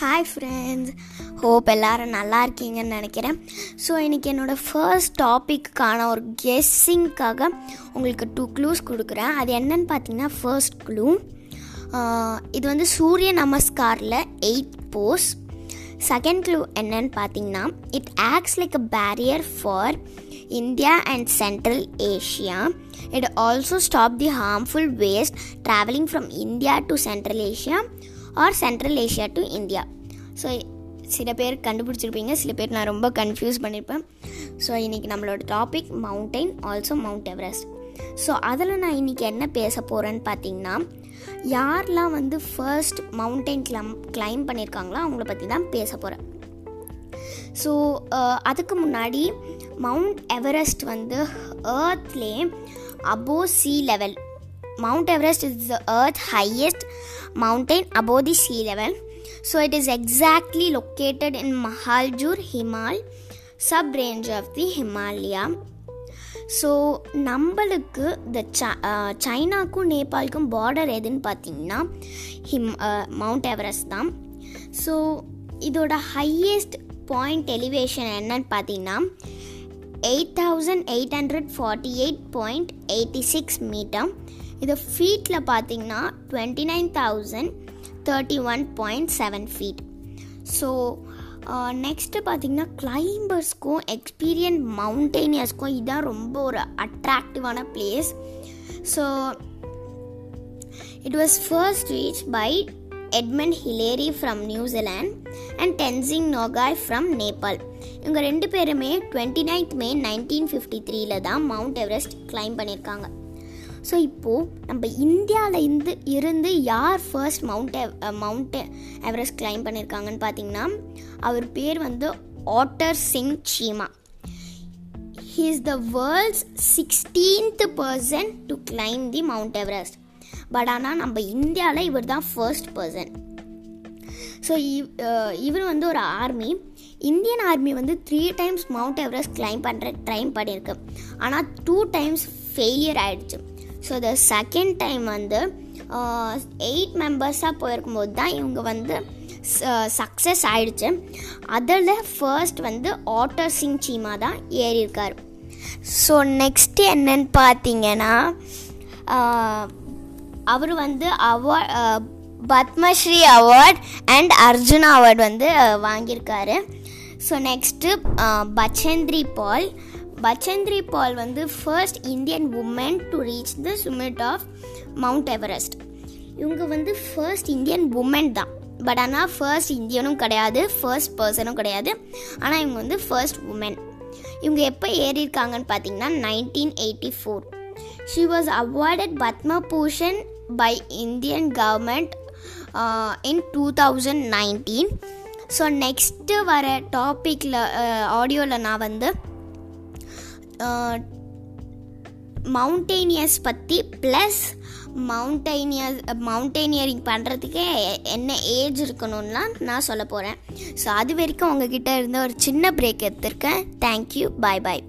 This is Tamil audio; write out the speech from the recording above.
ஹாய் ஃப்ரெண்ட்ஸ் ஹோப் எல்லோரும் நல்லா இருக்கீங்கன்னு நினைக்கிறேன். ஸோ இன்றைக்கி என்னோடய ஃபர்ஸ்ட் டாப்பிக்கான ஒரு கெஸ்ஸிங்க்காக உங்களுக்கு டூ க்ளூஸ் கொடுக்குறேன். அது என்னன்னு பார்த்தீங்கன்னா ஃபர்ஸ்ட் க்ளூ இது வந்து சூரிய நமஸ்காரில் எயிட் போஸ் செகண்ட் க்ளூ என்னன்னு பார்த்தீங்கன்னா it acts like a barrier for India and Central Asia it also stop the harmful waste travelling from India to Central Asia or Central Asia to India so சில பேர் கண்டுபிடிச்சிருப்பீங்க சில பேர் நான் ரொம்ப கன்ஃபியூஸ் பண்ணியிருப்பேன் ஸோ இன்றைக்கி நம்மளோட topic mountain also mount Everest so அதில் நான் இன்றைக்கி என்ன பேச போகிறேன்னு பார்த்தீங்கன்னா யாரெலாம் வந்து ஃபர்ஸ்ட் மவுண்டெயின் கிளம் கிளைம் பண்ணியிருக்காங்களோ அவங்கள பற்றி தான் பேச போகிறேன் ஸோ அதுக்கு முன்னாடி மவுண்ட் எவரெஸ்ட் வந்து ஏர்த்லே above sea level Mount Everest is the earth highest mountain above the sea level so it is exactly located in mahaljur himal sub range of the himalaya so நம்மளுக்கு இந்த சைனாக்கும் நேபாளுக்கும் பார்டர் எதுன்னு பார்த்தீங்கன்னா ஹிம் மவுண்ட் எவரெஸ்ட் தான் ஸோ இதோட ஹையஸ்ட் பாயிண்ட் எலிவேஷன் என்னன்னு பார்த்தீங்கன்னா eight thousand eight hundred forty eight point eighty six metre இது ஃபீட்டில் பார்த்தீங்கன்னா twenty nine thousand thirty one point seven feet so next பார்த்தீங்கன்னா கிளைம்பர்ஸ்க்கும் எக்ஸ்பீரியன் மவுண்டெயினியர்ஸ்க்கும் இதுதான் ரொம்ப ஒரு அட்ராக்டிவான place so it was first reach by Edmund Hillary from New Zealand and Tenzing Norgay from Nepal இவங்க ரெண்டு பேருமே twenty ninth May nineteen fifty த்ரீல தான் மவுண்ட் எவரெஸ்ட் கிளைம் பண்ணியிருக்காங்க. ஸோ இப்போது நம்ம இந்தியாவில் இருந்து இருந்து யார் first e, mount mount Everest climb பண்ணியிருக்காங்கன்னு பார்த்தீங்கன்னா அவர் பேர் வந்து Avtar Singh Cheema he is the world's sixteenth person to climb the mount Everest but ஆனால் நம்ம இந்தியாவில் இவர் தான் ஃபர்ஸ்ட் பர்சன் ஸோ இவர் வந்து ஒரு ஆர்மி இந்தியன் ஆர்மி வந்து three times mount Everest climb பண்ணுற ட்ரைம் பண்ணியிருக்கு ஆனால் டூ டைம்ஸ் ஃபெயிலியர் ஆகிடுச்சு ஸோ த செகண்ட் டைம் வந்து uh, எயிட் மெம்பர்ஸாக போயிருக்கும்போது தான் இவங்க வந்து uh, சக்ஸஸ் ஆயிடுச்சு. அதில் ஃபர்ஸ்ட் வந்து ஆட்டர் சிங் சீமா தான் ஏறியிருக்கார். ஸோ நெக்ஸ்ட் என்னன்னு பார்த்தீங்கன்னா uh, அவர் வந்து award Padmashri award and Arjuna award வந்து வாங்கியிருக்காரு. ஸோ நெக்ஸ்ட்டு பச்சேந்திரி பால் பச்சந்திரி பால் வந்து first Indian woman to reach the summit of mount Everest இவங்க வந்து ஃபர்ஸ்ட் இந்தியன் உமன் தான். பட் ஆனால் ஃபர்ஸ்ட் இந்தியனும் கிடையாது ஃபர்ஸ்ட் பர்சனும் கிடையாது. ஆனால் இவங்க வந்து ஃபர்ஸ்ட் உமன் இவங்க எப்போ ஏறியிருக்காங்கன்னு பார்த்தீங்கன்னா nineteen eighty four she was awarded Padma Bhushan by Indian government in two thousand nineteen so next வர டாப்பிக்கில் ஆடியோவில் uh, நான் வந்து மவுண்டெயினியர்ஸ் பற்றி ப்ளஸ் மவுண்டெயினியர் மவுண்டெயினியரிங் பண்ணுறதுக்கே என்ன ஏஜ் இருக்கணும்லாம் நான் சொல்ல போகிறேன் ஸோ அது வரைக்கும் உங்ககிட்ட இருந்த ஒரு சின்ன பிரேக் எடுத்திருக்கேன். தேங்க்யூ பாய் பாய்